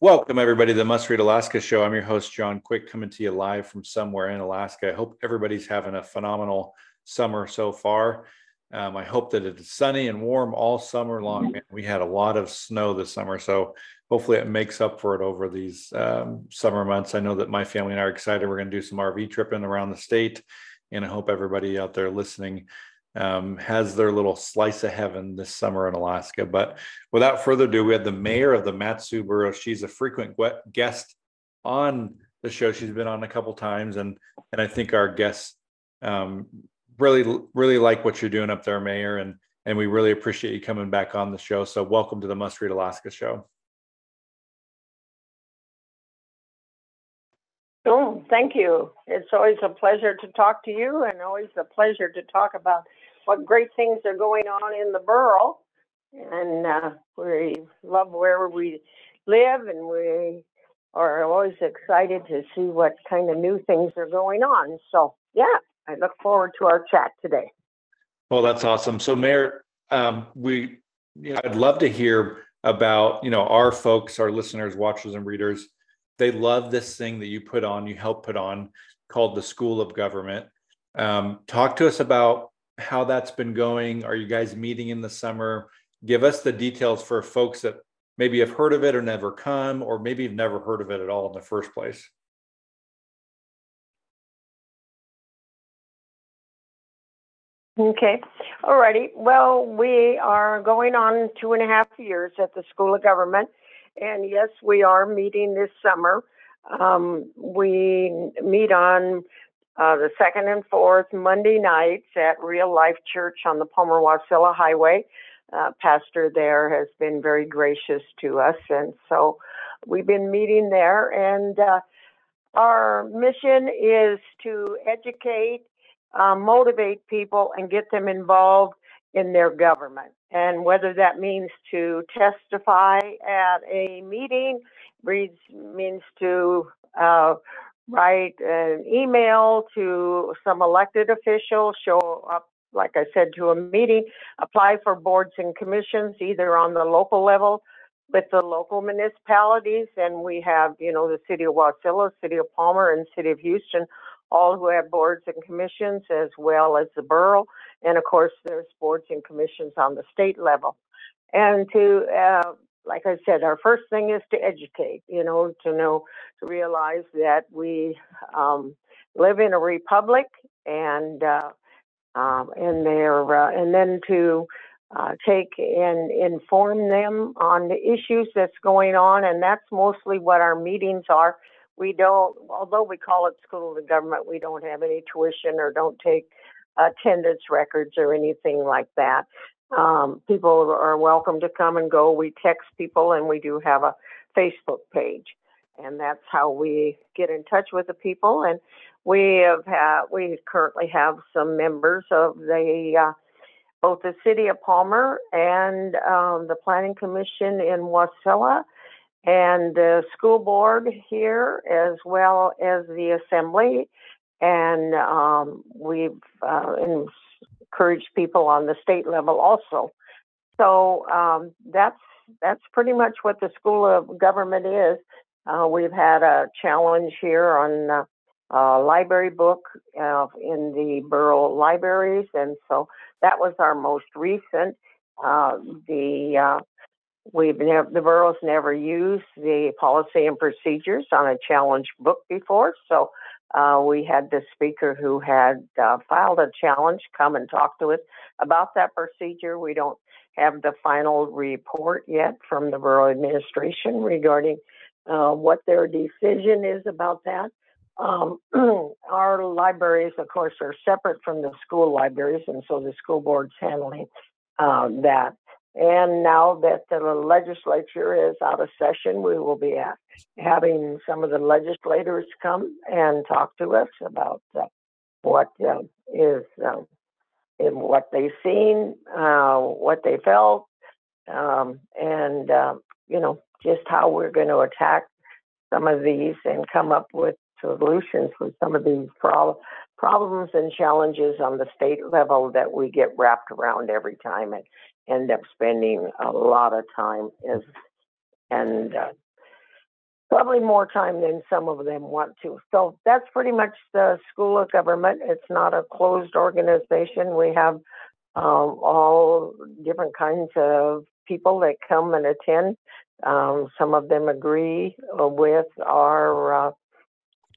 Welcome, everybody, to the Must Read Alaska show. I'm your host, John Quick, coming to you live from somewhere in Alaska. I hope everybody's having a phenomenal summer so far. Um, I hope that it's sunny and warm all summer long. Man, we had a lot of snow this summer, so hopefully it makes up for it over these um, summer months. I know that my family and I are excited. We're going to do some RV tripping around the state, and I hope everybody out there listening um, has their little slice of heaven this summer in Alaska. But without further ado, we had the mayor of the Mat-Su Borough. She's a frequent guest on the show. She's been on a couple times, and and I think our guests um, really really like what you're doing up there, Mayor, and and we really appreciate you coming back on the show. So welcome to the Must Read Alaska show. Oh, thank you. It's always a pleasure to talk to you and always a pleasure to talk about what great things are going on in the borough. And uh, we love where we live, and we are always excited to see what kind of new things are going on. So, yeah, I look forward to our chat today. Well, that's awesome. So, Mayor, um, we, you know, I'd love to hear about, you know, our folks, our listeners, watchers, and readers. They love this thing that you put on, you help put on, called the School of Government. Um, talk to us about how that's been going. Are you guys meeting in the summer? Give us the details for folks that maybe have heard of it or never come, or maybe have never heard of it at all in the first place. Okay. All righty. Well, we are going on two and a half years at the School of Government. And yes, we are meeting this summer. Um, we meet on uh, the second and fourth Monday nights at Real Life Church on the Palmer Wasilla Highway. Uh, pastor there has been very gracious to us, and so we've been meeting there. And uh, our mission is to educate, uh, motivate people, and get them involved in their government. And whether that means to testify at a meeting, means to uh, write an email to some elected official, show up, like I said, to a meeting, apply for boards and commissions, either on the local level with the local municipalities. And we have, you know, the city of Wasilla, city of Palmer, and city of Houston, all who have boards and commissions, as well as the borough. And of course, there's boards and commissions on the state level. And to uh, like I said, our first thing is to educate, you know, to know, to realize that we um, live in a republic and, uh, um, and they're, uh, and then to uh, take and inform them on the issues that's going on. And that's mostly what our meetings are. We don't, although we call it school of the government, we don't have any tuition or don't take attendance records or anything like that. Um, people are welcome to come and go. We text people and we do have a Facebook page. And that's how we get in touch with the people. And we have had, we currently have some members of the, uh, both the city of Palmer and um, the planning commission in Wasilla and the school board here as well as the assembly. And um, we've, uh, encourage people on the state level also. So um, that's that's pretty much what the School of Government is. Uh, we've had a challenge here on uh, library book uh, in the borough libraries, and so that was our most recent. Uh, the uh, we've never the borough's never used the policy and procedures on a challenge book before, so uh, we had the speaker who had uh, filed a challenge come and talk to us about that procedure. We don't have the final report yet from the borough administration regarding uh, what their decision is about that. Um, our libraries, of course, are separate from the school libraries, and so the school board's handling um, that. And now that the legislature is out of session, we will be having some of the legislators come and talk to us about uh, what uh, is uh, what they've seen, what they felt, um, and uh, you know just how we're going to attack some of these and come up with solutions for some of these pro- problems and challenges on the state level that we get wrapped around every time. And end up spending a lot of time is and uh, probably more time than some of them want to. So that's pretty much the School of Government. It's not a closed organization. We have um, all different kinds of people that come and attend. Um, some of them agree with our uh,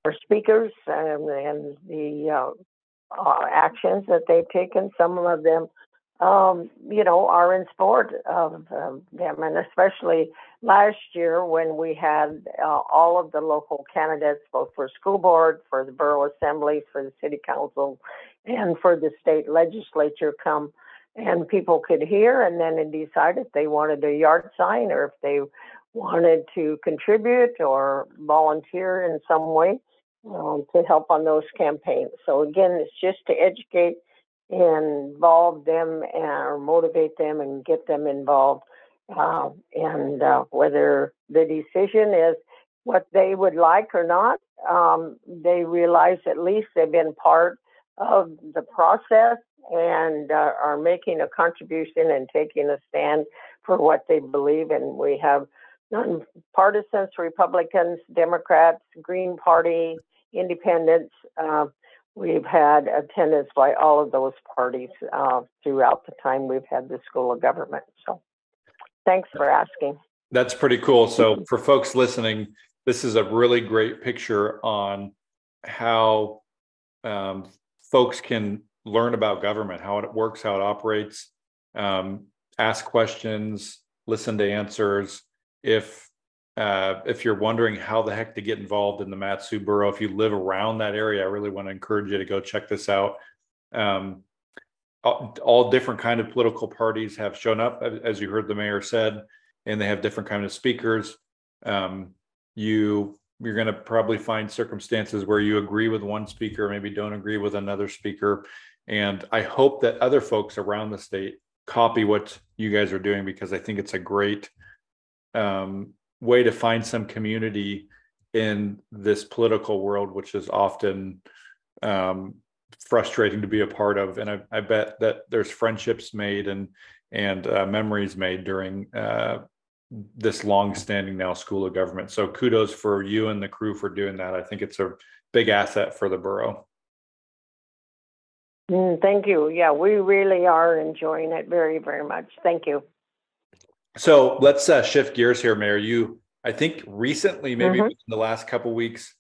our speakers and, and the uh, uh, actions that they've taken. Some of them um, you know, are in support of um, them, and especially last year when we had uh, all of the local candidates, both for school board, for the borough assembly, for the city council, and for the state legislature come, and people could hear and then decide if they wanted a yard sign or if they wanted to contribute or volunteer in some way um, to help on those campaigns. So again, it's just to educate involve them or motivate them and get them involved. Uh, and uh, whether the decision is what they would like or not, um, they realize at least they've been part of the process and uh, are making a contribution and taking a stand for what they believe in. We have nonpartisans, Republicans, Democrats, Green Party, Independents, uh, We've had attendance by all of those parties uh, throughout the time we've had the School of Government. So thanks for asking. That's pretty cool. So, for folks listening, this is a really great picture on how um, folks can learn about government, how it works, how it operates, um, ask questions, listen to answers. If uh, if you're wondering how the heck to get involved in the Mat-Su Borough, if you live around that area, I really want to encourage you to go check this out. Um, all, all, different kind of political parties have shown up, as you heard the mayor said, and they have different kind of speakers. Um, you you're going to probably find circumstances where you agree with one speaker, maybe don't agree with another speaker, and I hope that other folks around the state copy what you guys are doing because I think it's a great um, way to find some community in this political world, which is often um, frustrating to be a part of. And I, I, bet that there's friendships made and and uh, memories made during uh, this long-standing now school of government. So kudos for you and the crew for doing that. I think it's a big asset for the borough. Mm, thank you. Yeah, we really are enjoying it very, very much. Thank you. So let's uh, shift gears here, Mayor. You, I think recently, maybe mm-hmm. in the last couple weeks,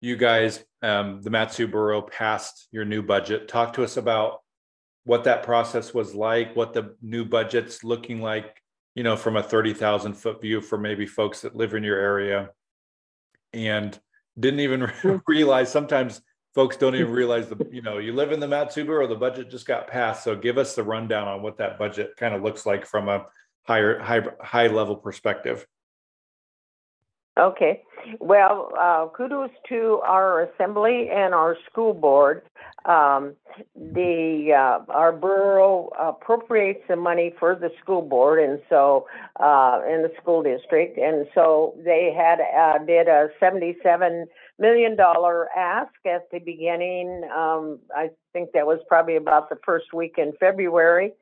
you guys, um, the Mat-Su Borough passed your new budget. Talk to us about what that process was like, what the new budget's looking like, you know, from a 30,000 foot view for maybe folks that live in your area and didn't even hmm. realize sometimes folks don't even realize the, you know, you live in the Mat-Su Borough, the budget just got passed. So give us the rundown on what that budget kind of looks like from a higher high high level perspective. Okay. Well uh, kudos to our assembly and our school board. Um, the uh, our borough appropriates the money for the school board and so uh, in the school district. And so they had uh, did a 77 million dollar ask at the beginning. Um, i think that was probably about the first week in february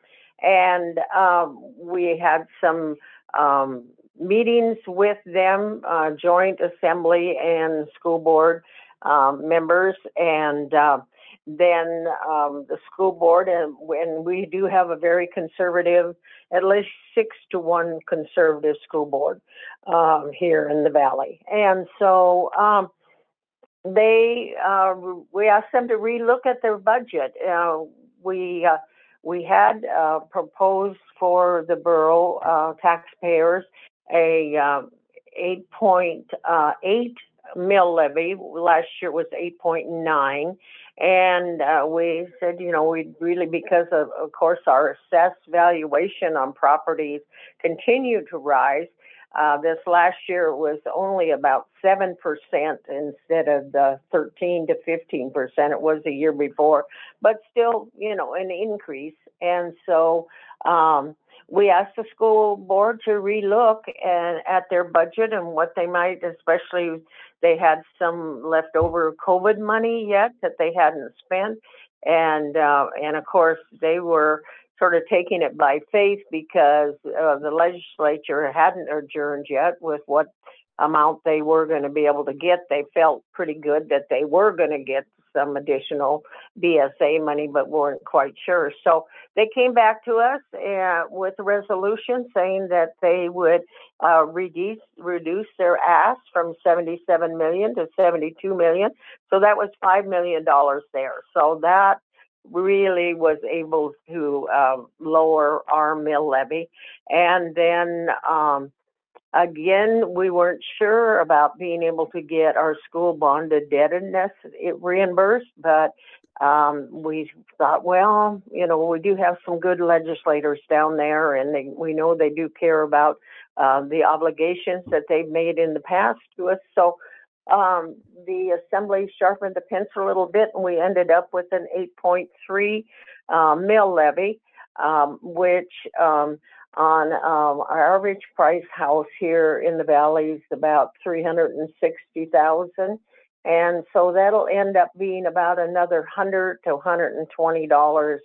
and um, we had some um, meetings with them, uh, joint assembly and school board um, members, and uh, then um, the school board, and, and we do have a very conservative, at least six to one conservative school board um, here in the valley, and so um, they uh, we asked them to relook at their budget. Uh, we uh, we had uh, proposed for the borough uh, taxpayers a uh, 8.8 uh, mill levy. Last year was 8.9, And uh, we said, you know, we'd really, because of, of course, our assessed valuation on properties continue to rise. Uh, this last year was only about 7% instead of the 13 to 15% it was the year before, but still, you know, an increase. And so um, we asked the school board to relook and, at their budget and what they might, especially they had some leftover COVID money yet that they hadn't spent. And, uh, and of course, they were sort of taking it by faith because uh, the legislature hadn't adjourned yet with what amount they were going to be able to get. They felt pretty good that they were going to get some additional BSA money, but weren't quite sure. So they came back to us uh, with a resolution saying that they would uh, reduce reduce their ask from 77 million to 72 million. So that was five million dollars there. So that really was able to um, lower our mill levy. And then um, again, we weren't sure about being able to get our school bond indebtedness reimbursed, but um, we thought, well, you know, we do have some good legislators down there, and they, we know they do care about uh, the obligations that they've made in the past to us. So um, the assembly sharpened the pencil a little bit, and we ended up with an 8.3 uh, mill levy, um, which um, on um, our average price house here in the valley is about 360,000. And so that'll end up being about another 100 to 120 dollars,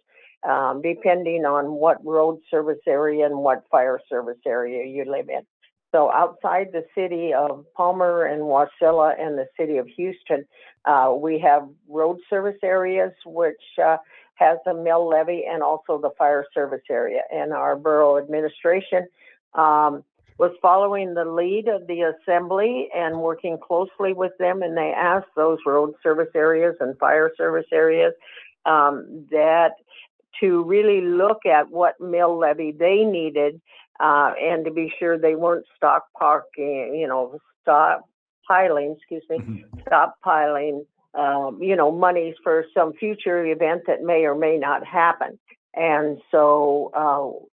um, depending on what road service area and what fire service area you live in. So outside the city of Palmer and Wasilla and the city of Houston, uh, we have road service areas which uh, has a mill levy and also the fire service area. And our borough administration um, was following the lead of the assembly and working closely with them. And they asked those road service areas and fire service areas um, that to really look at what mill levy they needed uh, and to be sure they weren't stockpiling, you know, stockpiling, excuse me, mm-hmm. stockpiling, um, you know, monies for some future event that may or may not happen. And so uh,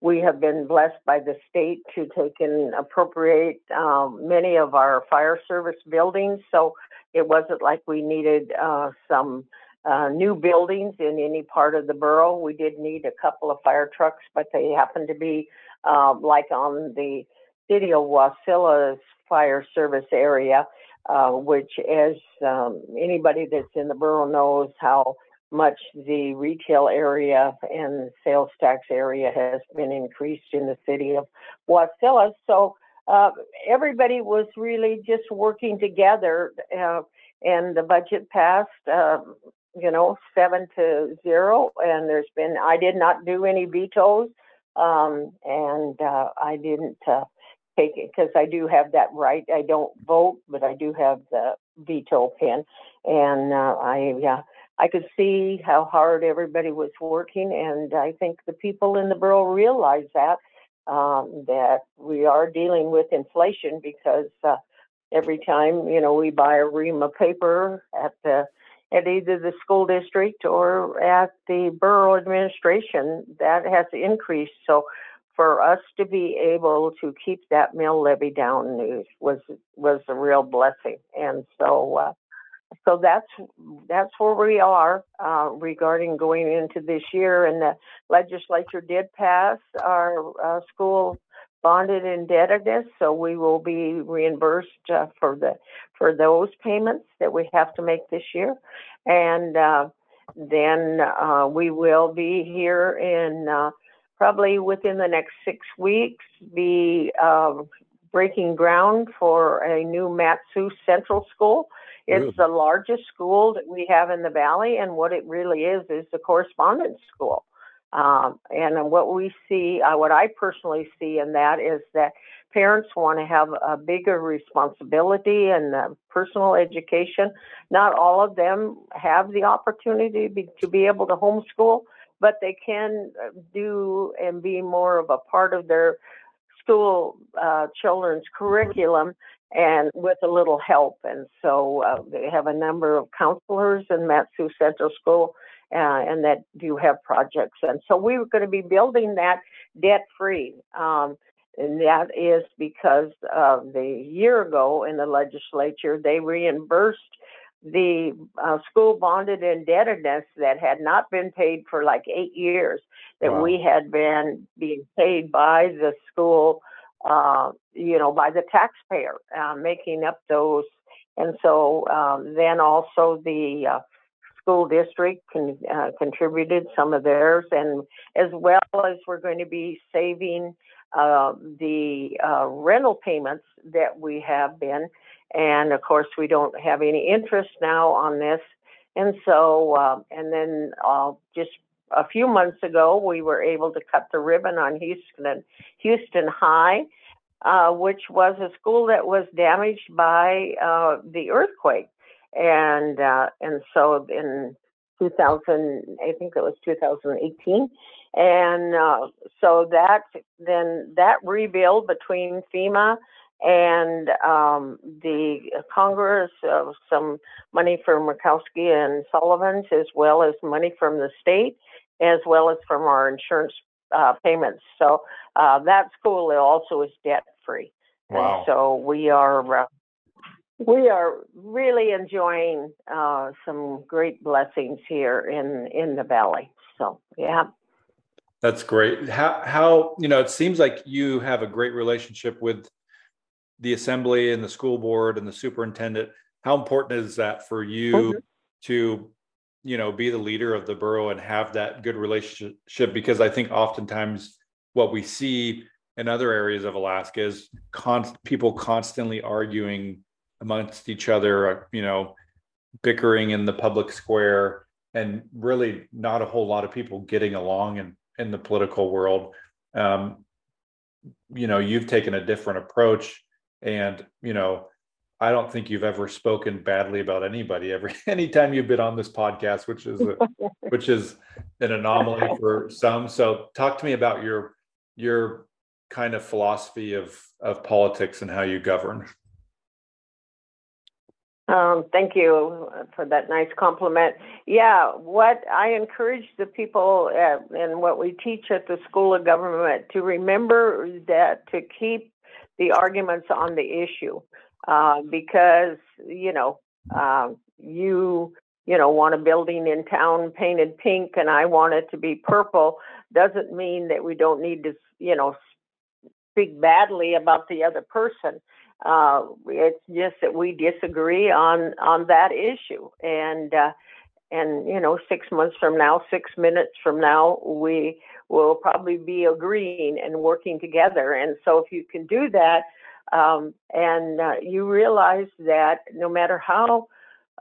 we have been blessed by the state to take and appropriate um, many of our fire service buildings. So it wasn't like we needed uh, some uh, new buildings in any part of the borough. We did need a couple of fire trucks, but they happened to be um, like on the city of Wasilla's fire service area, uh, which, as um, anybody that's in the borough knows, how much the retail area and sales tax area has been increased in the city of Wasilla. So uh, everybody was really just working together, uh, and the budget passed. Um, you know, seven to zero, and there's been. I did not do any vetoes. Um, and uh, I didn't uh, take it because I do have that right. I don't vote, but I do have the veto pen. And uh, I, yeah, I could see how hard everybody was working. And I think the people in the borough realize that, um, that we are dealing with inflation because uh, every time, you know, we buy a ream of paper at the at either the school district or at the borough administration, that has increased. So for us to be able to keep that mill levy down was was a real blessing. And so uh, so that's that's where we are uh, regarding going into this year. And the legislature did pass our uh, school bonded indebtedness, so we will be reimbursed uh, for the for those payments that we have to make this year, and uh, then uh, we will be here in uh, probably within the next six weeks be um, breaking ground for a new Mat-Su Central School. It's the largest school that we have in the valley, and what it really is is a correspondence school. Um, and what we see, uh, what I personally see in that is that parents want to have a bigger responsibility and uh, personal education. Not all of them have the opportunity to be, to be able to homeschool, but they can uh, do and be more of a part of their school uh, children's curriculum and with a little help. And so uh, they have a number of counselors in Mat-Su Central School, uh, and that do have projects. And so we were going to be building that debt free. Um, and that is because uh, the year ago in the legislature, they reimbursed the uh, school bonded indebtedness that had not been paid for like eight years that wow. we had been being paid by the school uh, you know, by the taxpayer, uh, making up those. And so um, then also the uh, school district con- uh, contributed some of theirs, and as well as we're going to be saving uh, the uh, rental payments that we have been. And of course, we don't have any interest now on this. And so, uh, and then uh, just a few months ago, we were able to cut the ribbon on Houston Houston High, uh, which was a school that was damaged by uh, the earthquake, and uh, and so in 2000, I think it was 2018, and uh, so that then that rebuild between FEMA and um, the Congress, uh, some money from Murkowski and Sullivan's, as well as money from the state as well as from our insurance uh, payments. So uh, that school also is debt free. Wow. And so we are uh, we are really enjoying uh, some great blessings here in in the valley. So yeah. That's great. How how you know it seems like you have a great relationship with the assembly and the school board and the superintendent. How important is that for you mm-hmm. to you know be the leader of the borough and have that good relationship because i think oftentimes what we see in other areas of alaska is people constantly arguing amongst each other you know bickering in the public square and really not a whole lot of people getting along in in the political world um, you know you've taken a different approach and you know I don't think you've ever spoken badly about anybody every anytime you've been on this podcast, which is a, which is an anomaly for some. So talk to me about your your kind of philosophy of of politics and how you govern. Um, thank you for that nice compliment. Yeah, what I encourage the people at, and what we teach at the School of Government to remember that to keep the arguments on the issue uh, because you know uh, you you know want a building in town painted pink and I want it to be purple doesn't mean that we don't need to you know speak badly about the other person. Uh, it's just that we disagree on on that issue and. Uh, and you know, six months from now, six minutes from now, we will probably be agreeing and working together. And so, if you can do that, um, and uh, you realize that no matter how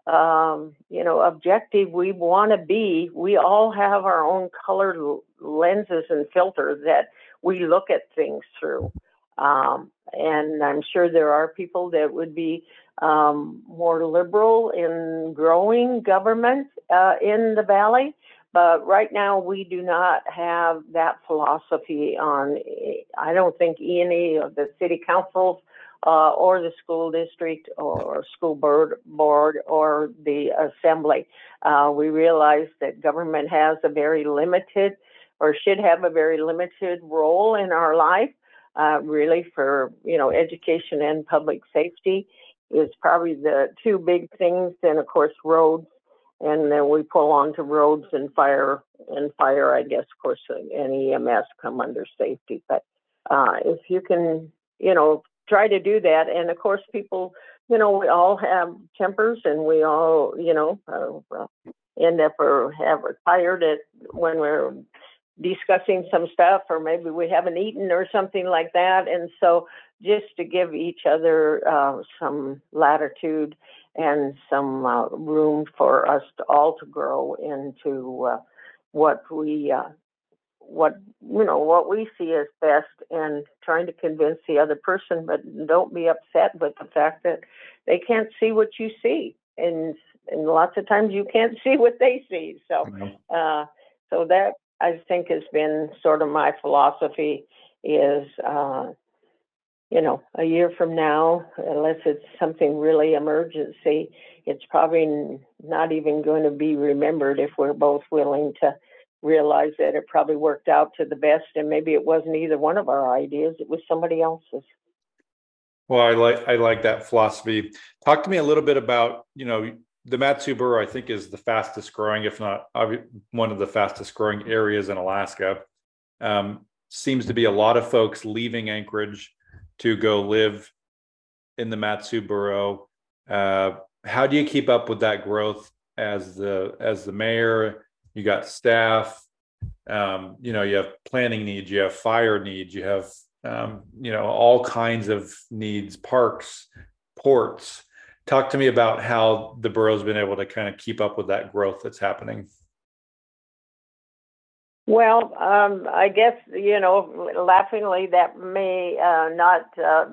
um, you know objective we want to be, we all have our own colored lenses and filters that we look at things through. Um, and I'm sure there are people that would be um, more liberal in growing government uh, in the valley. But right now, we do not have that philosophy on, I don't think any of the city councils uh, or the school district or school board, board or the assembly. Uh, we realize that government has a very limited or should have a very limited role in our life, uh, really for, you know, education and public safety is probably the two big things. Then, of course, roads and then we pull on to roads and fire and fire i guess of course and ems come under safety but uh, if you can you know try to do that and of course people you know we all have tempers and we all you know uh, end up or have retired at when we're discussing some stuff or maybe we haven't eaten or something like that. And so just to give each other uh, some latitude and some uh, room for us to all to grow into uh, what we uh, what you know what we see as best and trying to convince the other person. But don't be upset with the fact that they can't see what you see. And and lots of times you can't see what they see. So uh so that i think has been sort of my philosophy is uh you know, a year from now, unless it's something really emergency, it's probably not even going to be remembered if we're both willing to realize that it probably worked out to the best and maybe it wasn't either one of our ideas, it was somebody else's. Well, I like I like that philosophy. Talk to me a little bit about, you know, the Mat-Su borough, I think, is the fastest growing, if not one of the fastest growing areas in Alaska. Um, seems to be a lot of folks leaving Anchorage to go live in the Mat-Su borough. Uh, how do you keep up with that growth as the as the mayor? You got staff. Um, you know, you have planning needs, you have fire needs, you have um, you know all kinds of needs, parks, ports. Talk to me about how the borough's been able to kind of keep up with that growth that's happening. Well, um, I guess you know, laughingly, that may uh, not uh,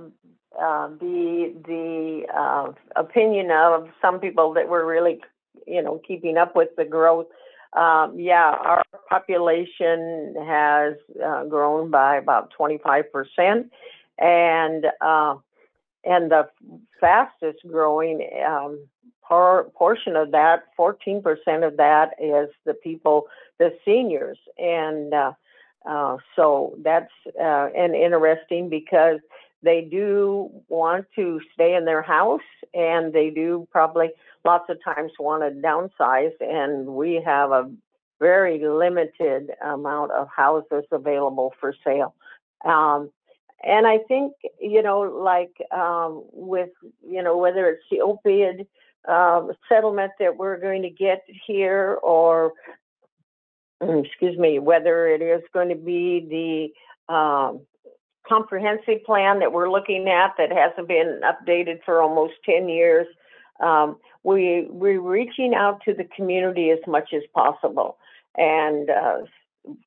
uh, be the uh, opinion of some people that were really, you know, keeping up with the growth. Um, yeah, our population has uh, grown by about 25 percent, and uh, and the fastest growing um, por- portion of that, 14% of that is the people, the seniors. And uh, uh, so that's uh, and interesting because they do want to stay in their house and they do probably lots of times want to downsize. And we have a very limited amount of houses available for sale. Um, and I think, you know, like um, with, you know, whether it's the opioid um, settlement that we're going to get here, or excuse me, whether it is going to be the um, comprehensive plan that we're looking at that hasn't been updated for almost 10 years. Um, we, we're reaching out to the community as much as possible and uh,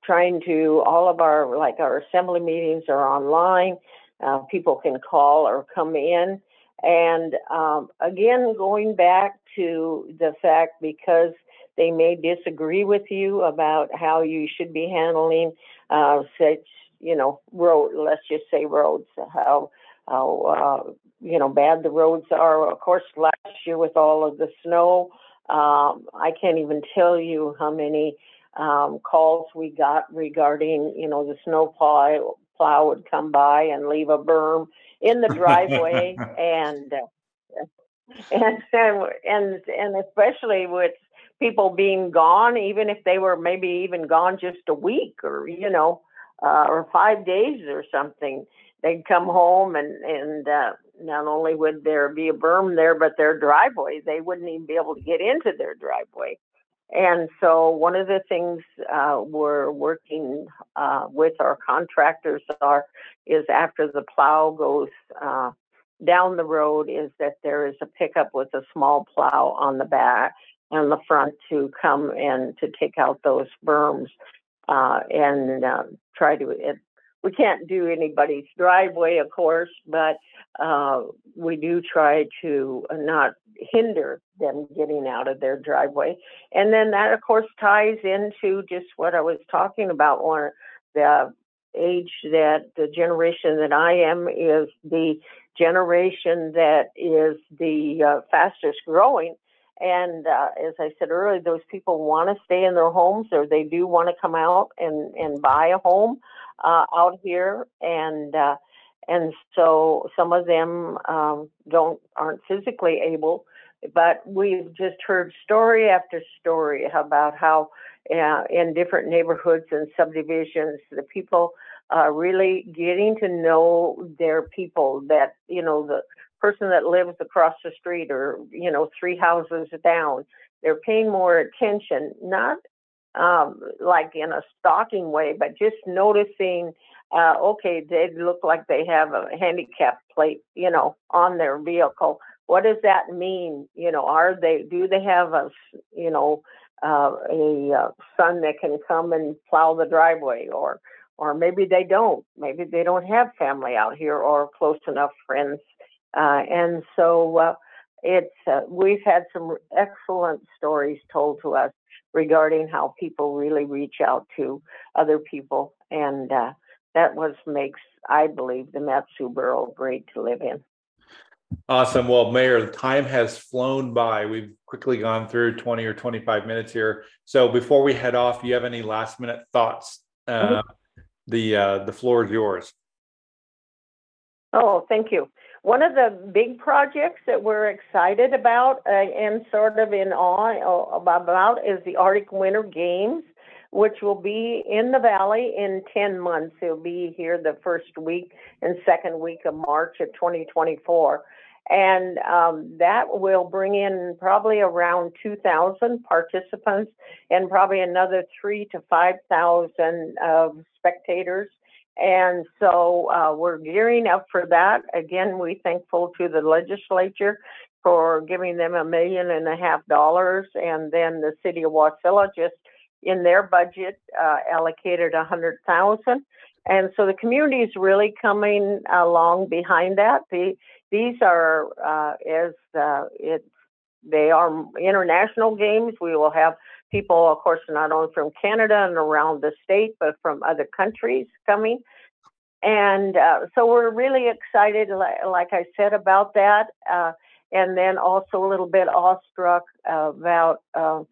trying to, all of our, like our assembly meetings are online. Uh, people can call or come in and um, again, going back to the fact because they may disagree with you about how you should be handling uh, such, you know, road. Let's just say roads. How how uh, you know bad the roads are. Of course, last year with all of the snow, um, I can't even tell you how many um, calls we got regarding, you know, the snow plow plow would come by and leave a berm in the driveway and and and and especially with people being gone even if they were maybe even gone just a week or you know uh, or five days or something they'd come home and and uh, not only would there be a berm there but their driveway they wouldn't even be able to get into their driveway and so one of the things uh, we're working uh, with our contractors are is after the plow goes uh, down the road is that there is a pickup with a small plow on the back and the front to come and to take out those berms uh, and uh, try to we can't do anybody's driveway, of course, but uh, we do try to not hinder them getting out of their driveway. And then that, of course, ties into just what I was talking about. One, the age that the generation that I am is the generation that is the uh, fastest growing. And uh, as I said earlier, those people want to stay in their homes or they do want to come out and, and buy a home uh, out here. And uh, and so some of them um, don't aren't physically able but we've just heard story after story about how uh, in different neighborhoods and subdivisions the people are really getting to know their people that you know the person that lives across the street or you know three houses down they're paying more attention not um, like in a stalking way but just noticing uh, okay they look like they have a handicap plate you know on their vehicle what does that mean? You know, are they do they have a you know uh, a uh, son that can come and plow the driveway, or or maybe they don't. Maybe they don't have family out here or close enough friends, uh, and so uh, it's uh, we've had some excellent stories told to us regarding how people really reach out to other people and uh, that was makes I believe the Mat-Su Borough great to live in. Awesome. Well, Mayor, time has flown by. We've quickly gone through 20 or 25 minutes here. So before we head off, do you have any last minute thoughts? Uh, mm-hmm. The uh, the floor is yours. Oh, thank you. One of the big projects that we're excited about uh, and sort of in awe about is the Arctic Winter Games, which will be in the valley in 10 months. It'll be here the first week and second week of March of 2024. And um, that will bring in probably around 2,000 participants and probably another three to 5,000 uh, spectators and so uh, we're gearing up for that. Again, we thankful to the legislature for giving them a million and a half dollars, and then the city of Wasilla just in their budget uh, allocated a hundred thousand. And so the community is really coming along behind that. The, these are uh, as uh, it they are international games. We will have people, of course, not only from Canada and around the state, but from other countries coming. And uh, so we're really excited, like, I said, about that. Uh, and then also a little bit awestruck about, uh,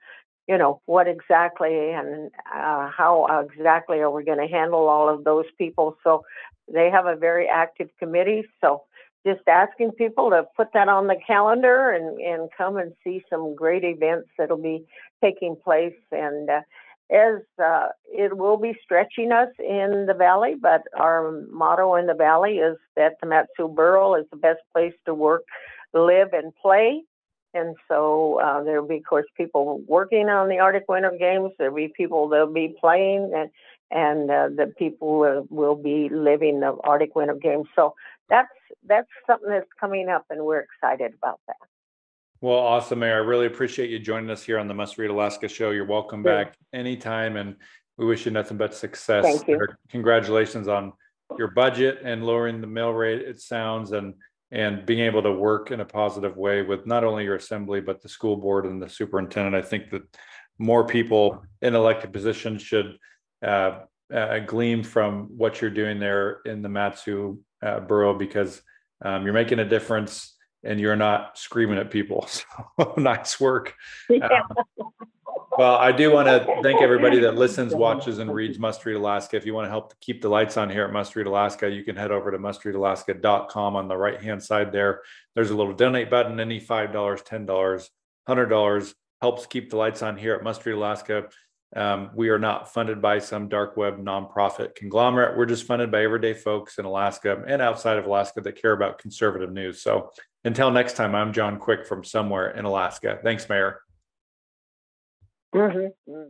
you know, what exactly and uh, how exactly are we going to handle all of those people. So they have a very active committee. So just asking people to put that on the calendar and, and come and see some great events that'll be taking place. And uh, as uh, it will be stretching us in the valley, but our motto in the valley is that the Mat-Su Borough is the best place to work, live, and play. And so uh, there will be, of course, people working on the Arctic Winter Games. There will be people that'll be playing, and and uh, the people will, will be living the Arctic Winter Games. So that's that's something that's coming up, and we're excited about that. Well, awesome, Mayor. I really appreciate you joining us here on the Must Read Alaska show. You're welcome back anytime, and we wish you nothing but success. Thank you. Congratulations on your budget and lowering the mill rate. It sounds and and being able to work in a positive way with not only your assembly but the school board and the superintendent. I think that more people in elected positions should uh, uh, glean from what you're doing there in the Mat-Su uh, borough because um, you're making a difference and you're not screaming at people. So nice work. Yeah. Um, well, I do want to thank everybody that listens, watches, and reads Must Read Alaska. If you want to help keep the lights on here at Must Read Alaska, you can head over to mustreadalaska.com on the right hand side there. There's a little donate button, any $5, $10, $100 helps keep the lights on here at Must Read Alaska. Um, we are not funded by some dark web nonprofit conglomerate. We're just funded by everyday folks in Alaska and outside of Alaska that care about conservative news. So until next time, I'm John Quick from somewhere in Alaska. Thanks, Mayor. Mm-hmm.